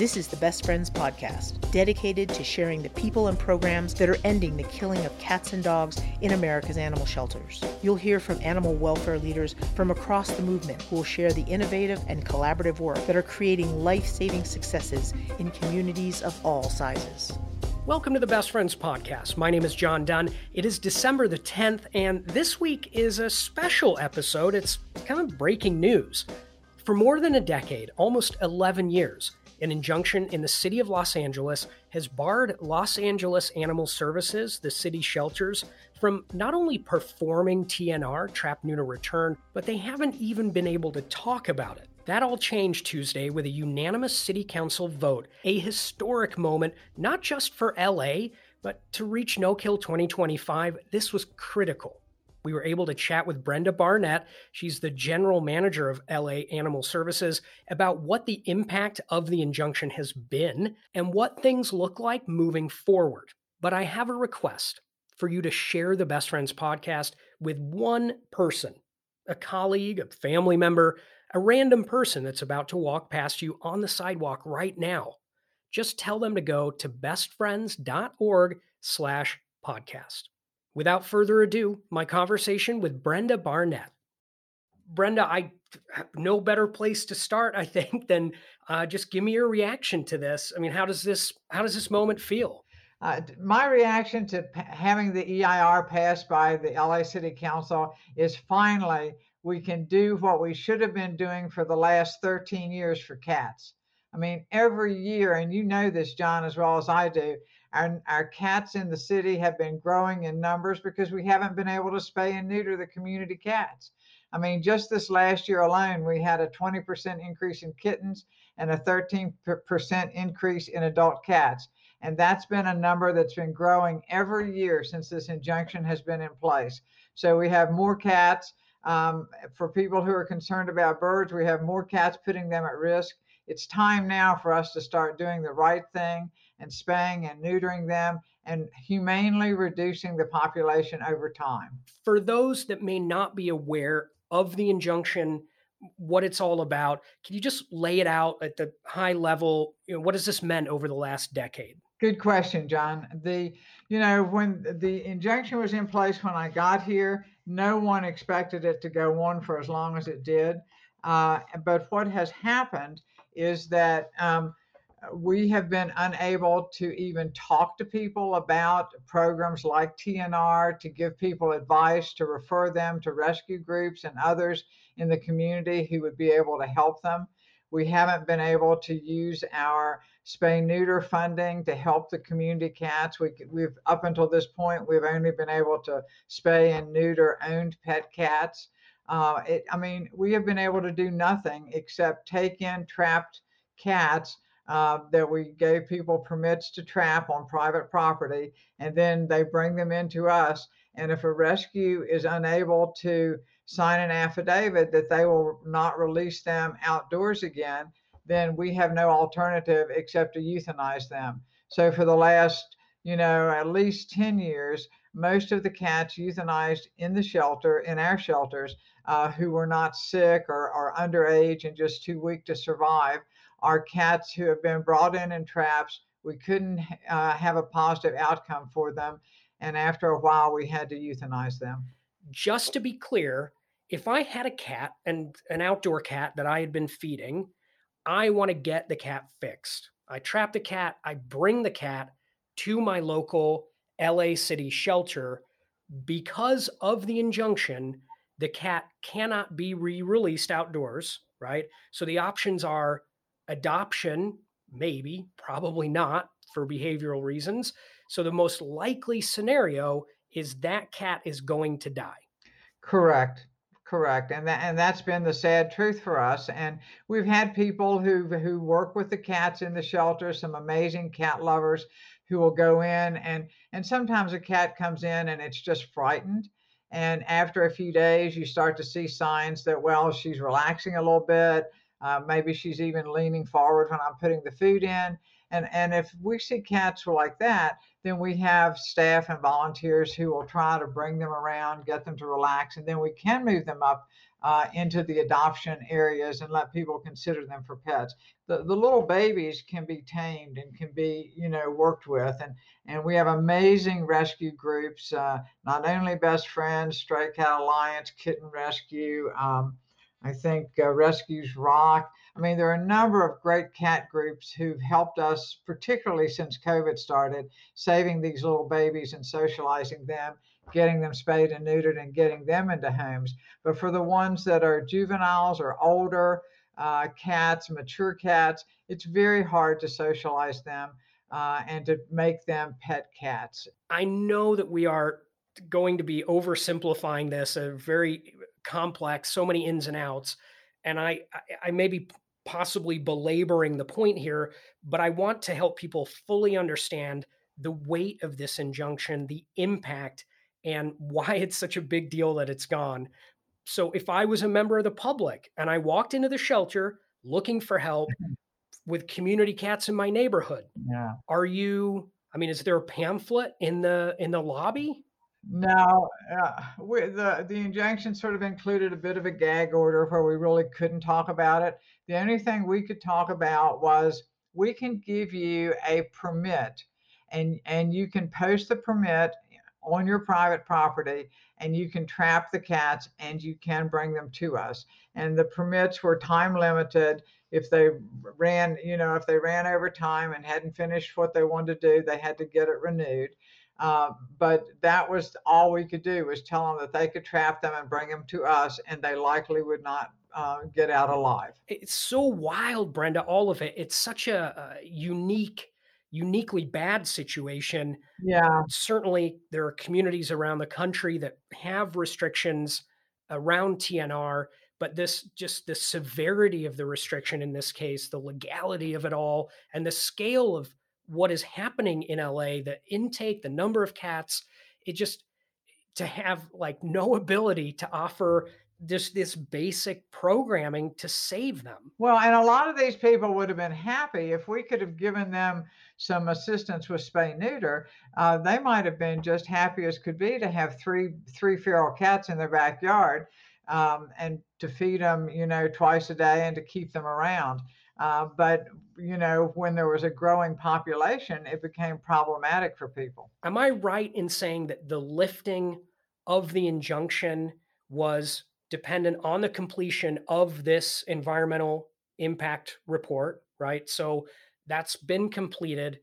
This is the Best Friends Podcast, dedicated to sharing the people and programs that are ending the killing of cats and dogs in America's animal shelters. You'll hear from animal welfare leaders from across the movement who will share the innovative and collaborative work that are creating life saving successes in communities of all sizes. Welcome to the Best Friends Podcast. My name is John Dunn. It is December the 10th, and this week is a special episode. It's kind of breaking news. For more than a decade, almost 11 years, an injunction in the city of Los Angeles has barred Los Angeles Animal Services, the city shelters, from not only performing TNR, Trap Neuter Return, but they haven't even been able to talk about it. That all changed Tuesday with a unanimous city council vote, a historic moment not just for LA, but to reach No Kill 2025. This was critical we were able to chat with Brenda Barnette. She's the general manager of LA Animal Services about what the impact of the injunction has been and what things look like moving forward. But I have a request for you to share the Best Friends podcast with one person a colleague, a family member, a random person that's about to walk past you on the sidewalk right now. Just tell them to go to bestfriends.org slash podcast. Without further ado, my conversation with Brenda Barnette. Brenda, I have no better place to start, I think, than uh, just give me your reaction to this. I mean, how does this how does this moment feel? Uh, my reaction to p- having the EIR passed by the LA City Council is finally we can do what we should have been doing for the last 13 years for cats. I mean, every year, and you know this, John, as well as I do, our, our cats in the city have been growing in numbers because we haven't been able to spay and neuter the community cats. I mean, just this last year alone, we had a 20% increase in kittens and a 13% increase in adult cats. And that's been a number that's been growing every year since this injunction has been in place. So we have more cats. Um, for people who are concerned about birds, we have more cats putting them at risk. It's time now for us to start doing the right thing and spaying and neutering them and humanely reducing the population over time. For those that may not be aware of the injunction, what it's all about, can you just lay it out at the high level? You know, what has this meant over the last decade? Good question, John. The you know when the injunction was in place when I got here, no one expected it to go on for as long as it did. Uh, but what has happened is that um, we have been unable to even talk to people about programs like TNR, to give people advice, to refer them to rescue groups and others in the community who would be able to help them. We haven't been able to use our spay neuter funding to help the community cats. We, have up until this point, we've only been able to spay and neuter owned pet cats. Uh, it, I mean, we have been able to do nothing except take in trapped cats uh, that we gave people permits to trap on private property, and then they bring them into us. And if a rescue is unable to sign an affidavit that they will not release them outdoors again, then we have no alternative except to euthanize them. So for the last, you know, at least 10 years, most of the cats euthanized in the shelter, in our shelters, uh, who were not sick or, or underage and just too weak to survive, are cats who have been brought in in traps. We couldn't uh, have a positive outcome for them. And after a while, we had to euthanize them. Just to be clear, if I had a cat and an outdoor cat that I had been feeding, I want to get the cat fixed. I trap the cat, I bring the cat to my local LA City shelter. Because of the injunction, the cat cannot be re released outdoors, right? So the options are adoption, maybe, probably not for behavioral reasons. So the most likely scenario is that cat is going to die. Correct. Correct. And that and that's been the sad truth for us. And we've had people who who work with the cats in the shelter, some amazing cat lovers who will go in and and sometimes a cat comes in and it's just frightened. And after a few days, you start to see signs that, well, she's relaxing a little bit. Uh, maybe she's even leaning forward when I'm putting the food in. And, and if we see cats like that, then we have staff and volunteers who will try to bring them around, get them to relax, and then we can move them up uh, into the adoption areas and let people consider them for pets. The, the little babies can be tamed and can be, you know, worked with. And, and we have amazing rescue groups, uh, not only Best Friends, Stray Cat Alliance, Kitten Rescue, um, I think uh, Rescues Rock. I mean, there are a number of great cat groups who've helped us, particularly since COVID started, saving these little babies and socializing them getting them spayed and neutered and getting them into homes. But for the ones that are juveniles or older uh, cats, mature cats, it's very hard to socialize them uh, and to make them pet cats. I know that we are going to be oversimplifying this, a very complex, so many ins and outs. And I, I may be possibly belaboring the point here, but I want to help people fully understand the weight of this injunction, the impact and why it's such a big deal that it's gone. So if I was a member of the public and I walked into the shelter looking for help mm-hmm. with community cats in my neighborhood, yeah. are you I mean is there a pamphlet in the in the lobby? No, uh, we, the the injunction sort of included a bit of a gag order where we really couldn't talk about it. The only thing we could talk about was we can give you a permit, and and you can post the permit on your private property and you can trap the cats and you can bring them to us. And the permits were time limited. If they ran, you know, if they ran over time and hadn't finished what they wanted to do, they had to get it renewed. Uh, but that was all we could do was tell them that they could trap them and bring them to us, and they likely would not uh, get out alive. It's so wild, Brenda. All of it. It's such a, a unique uniquely bad situation. Yeah. Certainly, there are communities around the country that have restrictions around TNR, but this just the severity of the restriction in this case, the legality of it all, and the scale of what is happening in LA, the intake, the number of cats, it just to have like no ability to offer this this basic programming to save them. Well, and a lot of these people would have been happy if we could have given them some assistance with spay neuter. Uh, they might have been just happy as could be to have three three feral cats in their backyard um, and to feed them, you know, twice a day and to keep them around. Uh, but you know, when there was a growing population, it became problematic for people. Am I right in saying that the lifting of the injunction was dependent on the completion of this environmental impact report, right? So that's been completed.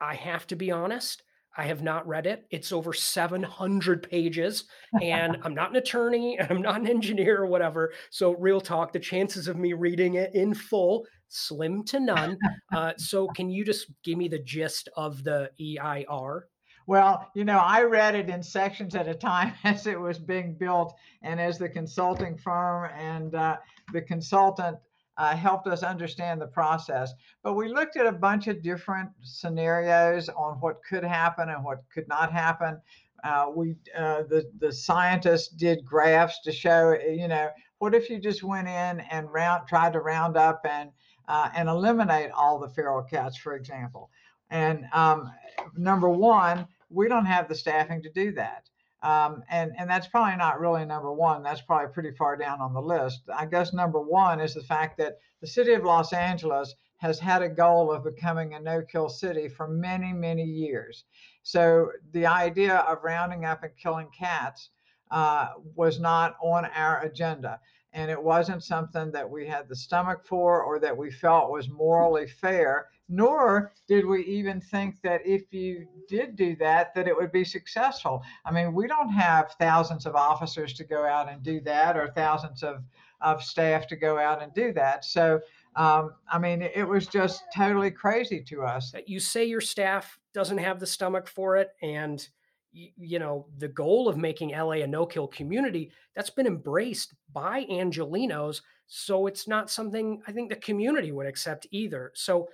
I have to be honest, I have not read it. It's over 700 pages, and I'm not an attorney, and I'm not an engineer or whatever. So, real talk, the chances of me reading it in full slim to none. Uh, so, can you just give me the gist of the EIR? Well, you know, I read it in sections at a time as it was being built, and as the consulting firm and uh, the consultant uh, helped us understand the process. But we looked at a bunch of different scenarios on what could happen and what could not happen. Uh, we uh, the the scientists did graphs to show, you know, what if you just went in and round tried to round up and uh, and eliminate all the feral cats, for example. And um, number one, we don't have the staffing to do that. Um, and, and that's probably not really number one. That's probably pretty far down on the list. I guess number one is the fact that the city of Los Angeles has had a goal of becoming a no kill city for many, many years. So the idea of rounding up and killing cats uh, was not on our agenda. And it wasn't something that we had the stomach for or that we felt was morally fair nor did we even think that if you did do that that it would be successful. I mean we don't have thousands of officers to go out and do that or thousands of, of staff to go out and do that. So um, i mean it was just totally crazy to us. That you say your staff doesn't have the stomach for it and you know the goal of making la a no-kill community that's been embraced by angelenos so it's not something i think the community would accept either. So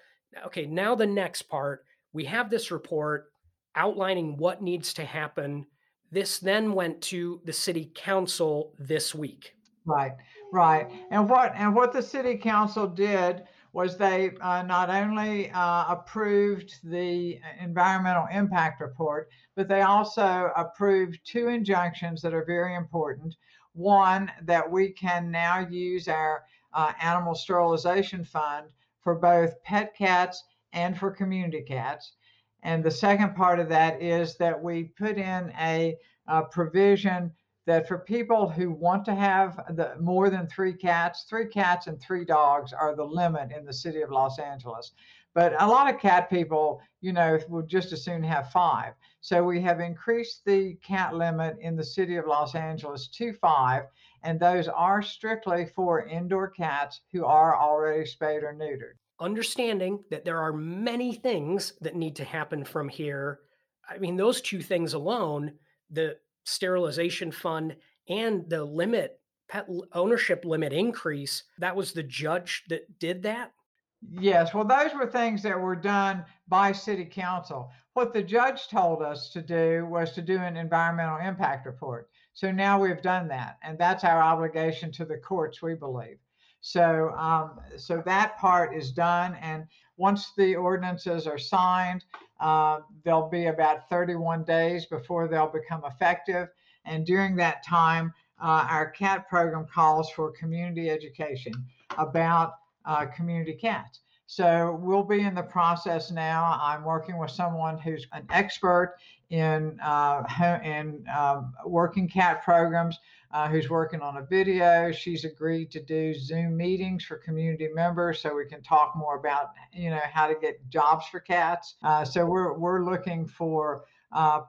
okay, now the next part, we have this report outlining what needs to happen. This then went to the city council this week. Right, right. And what and what the city council did was they uh, not only uh, approved the environmental impact report, but they also approved two injunctions that are very important. One, that we can now use our uh, animal sterilization fund for both pet cats and for community cats. And the second part of that is that we put in a, a provision that for people who want to have the more than three cats, three cats and three dogs are the limit in the city of Los Angeles. But a lot of cat people, you know, would just as soon have five. So we have increased the cat limit in the city of Los Angeles to five, and those are strictly for indoor cats who are already spayed or neutered. Understanding that there are many things that need to happen from here. I mean, those two things alone, the sterilization fund and the limit pet ownership limit increase that was the judge that did that yes well those were things that were done by city council. What the judge told us to do was to do an environmental impact report. So now we've done that and that's our obligation to the courts we believe. So um, so that part is done and once the ordinances are signed uh, they'll be about 31 days before they'll become effective. And during that time, uh, our CAT program calls for community education about uh, community cats. So we'll be in the process now. I'm working with someone who's an expert in uh, in um, working cat programs uh, who's working on a video. She's agreed to do Zoom meetings for community members so we can talk more about, you know, how to get jobs for cats. Uh, so we're, we're looking for uh,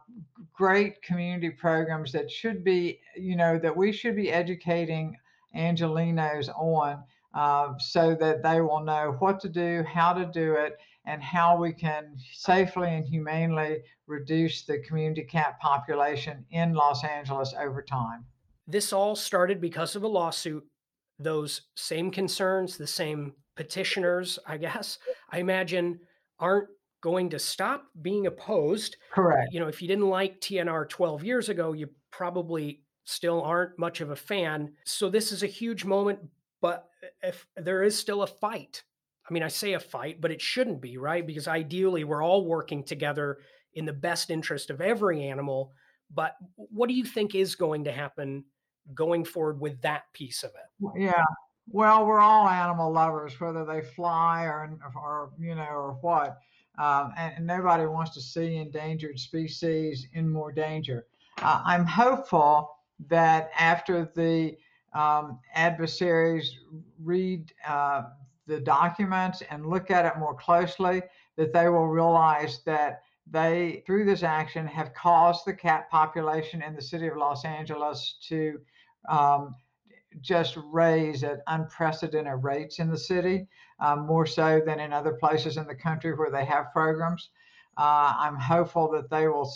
great community programs that should be, you know, that we should be educating Angelenos on uh, so that they will know what to do, how to do it, and how we can safely and humanely reduce the community cat population in Los Angeles over time. This all started because of a lawsuit. Those same concerns, the same petitioners, I guess, I imagine, aren't going to stop being opposed. Correct. You know, if you didn't like TNR 12 years ago, you probably still aren't much of a fan. So this is a huge moment, but if there is still a fight. I mean, I say a fight, but it shouldn't be, right? Because ideally we're all working together in the best interest of every animal. But what do you think is going to happen going forward with that piece of it? Yeah. Well, we're all animal lovers, whether they fly or, or you know, or what. Um, and, and, nobody wants to see endangered species in more danger. Uh, I'm hopeful that after the um, adversaries read uh, the documents and look at it more closely, that they will realize that they, through this action, have caused the cat population in the city of Los Angeles to um, just raise at unprecedented rates in the city, um, more so than in other places in the country where they have programs. Uh, I'm hopeful that they will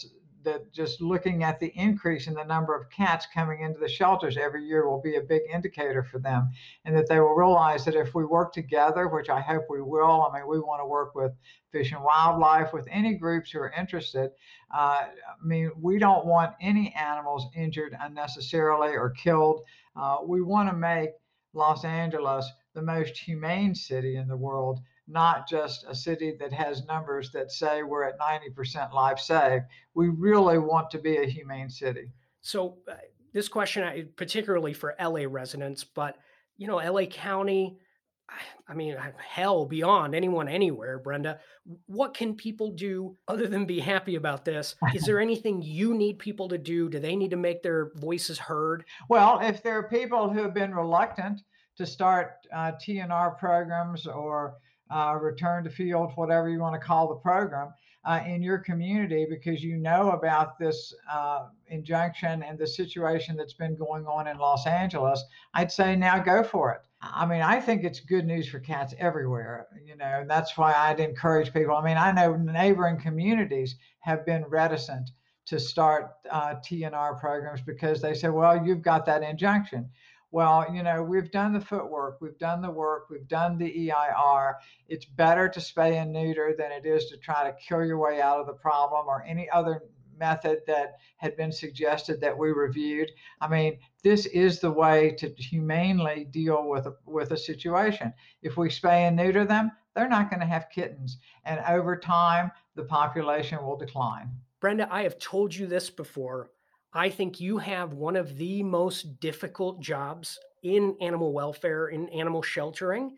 that just looking at the increase in the number of cats coming into the shelters every year will be a big indicator for them, and that they will realize that if we work together, which I hope we will, I mean, we want to work with Fish and Wildlife, with any groups who are interested. Uh, I mean, we don't want any animals injured unnecessarily or killed. Uh, we want to make Los Angeles the most humane city in the world not just a city that has numbers that say we're at 90% life saved. We really want to be a humane city. So, uh, this question, particularly for LA residents, but you know, LA County, I mean, hell, beyond anyone anywhere, Brenda. What can people do other than be happy about this? Is there anything you need people to do? Do they need to make their voices heard? Well, if there are people who have been reluctant to start uh, TNR programs or uh, return to field, whatever you want to call the program, uh, in your community because you know about this uh, injunction and the situation that's been going on in Los Angeles, I'd say now go for it. I mean, I think it's good news for cats everywhere, you know, and that's why I'd encourage people. I mean, I know neighboring communities have been reticent to start uh, TNR programs because they say, well, you've got that injunction. Well, you know, we've done the footwork, we've done the work, we've done the EIR. It's better to spay and neuter than it is to try to kill your way out of the problem or any other method that had been suggested that we reviewed. I mean, this is the way to humanely deal with a, with a situation. If we spay and neuter them, they're not going to have kittens. And over time, the population will decline. Brenda, I have told you this before. I think you have one of the most difficult jobs in animal welfare, in animal sheltering.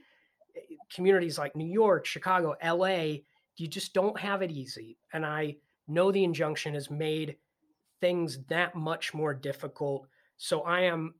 Eh, communities like New York, Chicago, LA, you just don't have it easy. And I know the injunction has made things that much more difficult. So I am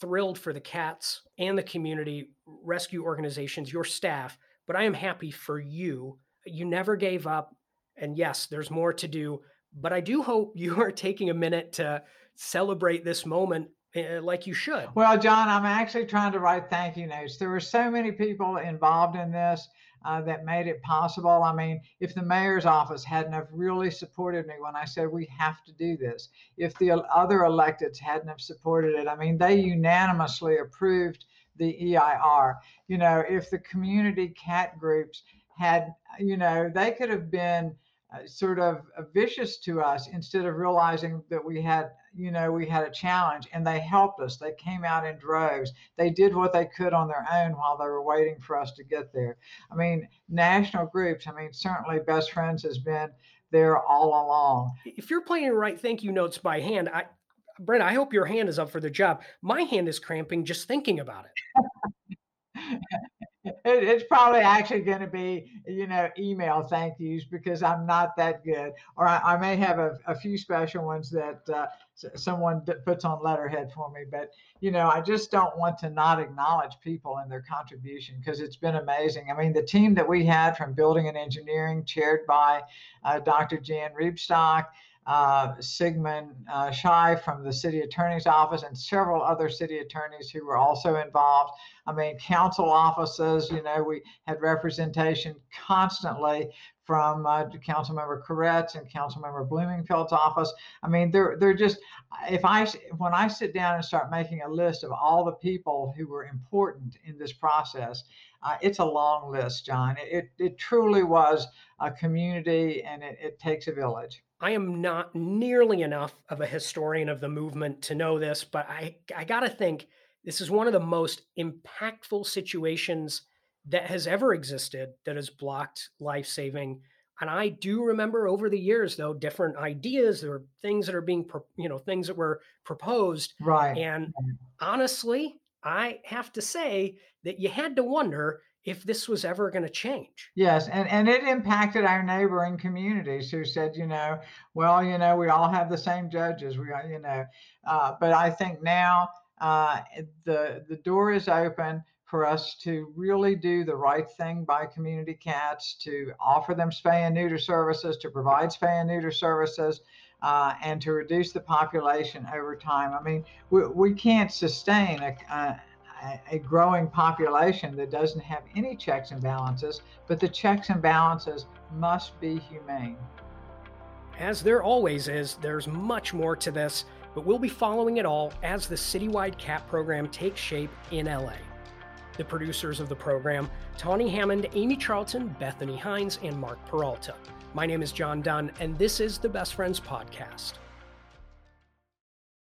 thrilled for the cats and the community rescue organizations, your staff, but I am happy for you. You never gave up. And yes, there's more to do, but I do hope you are taking a minute to celebrate this moment uh, like you should. Well, John, I'm actually trying to write thank you notes. There were so many people involved in this uh, that made it possible. I mean, if the mayor's office hadn't have really supported me when I said we have to do this, if the other electeds hadn't have supported it, I mean, they unanimously approved the EIR. You know, if the community cat groups had, you know, they could have been sort of uh, vicious to us instead of realizing that we had you know we had a challenge and they helped us. They came out in droves. They did what they could on their own while they were waiting for us to get there. I mean national groups i mean certainly best friends has been there all along. If you're planning to write thank you notes by hand i brent i hope your hand is up for the job. My hand is cramping just thinking about it it, it's probably actually going to be, you know, email thank yous because I'm not that good. Or I, I may have a, a, few special ones that uh, someone puts on letterhead for me. But, you know, I just don't want to not acknowledge people and their contribution because it's been amazing. I mean, the team that we had from building and engineering, chaired by uh, Dr. Jan Rebstock, uh, Sigmund uh, Shai from the city attorney's office and several other city attorneys who were also involved. I mean, council offices, you know, we had representation constantly from uh, Councilmember Koretz and Councilmember Blumenfield's office. I mean, they're they're just if I when I sit down and start making a list of all the people who were important in this process, uh, it's a long list, John. It it truly was a community, and it, it takes a village. I am not nearly enough of a historian of the movement to know this, but I, I got to think this is one of the most impactful situations that has ever existed that has blocked life saving. And I do remember over the years, though, different ideas. or things that are being, you know, things that were proposed. Right. And honestly, I have to say that you had to wonder if this was ever going to change. Yes, and, and it impacted our neighboring communities who said, you know, well, you know, we all have the same judges. We, you know, uh, but I think now uh, the the door is open for us to really do the right thing by community cats, to offer them spay and neuter services, to provide spay and neuter services. Uh, and to reduce the population over time. I mean, we, we can't sustain a, a, a growing population that doesn't have any checks and balances, but the checks and balances must be humane. As there always is, there's much more to this, but we'll be following it all as the citywide CAP program takes shape in LA. The producers of the program, Tawny Hammond, Amy Charlton, Bethany Hines, and Mark Peralta. My name is John Dunn, and this is the Best Friends Podcast.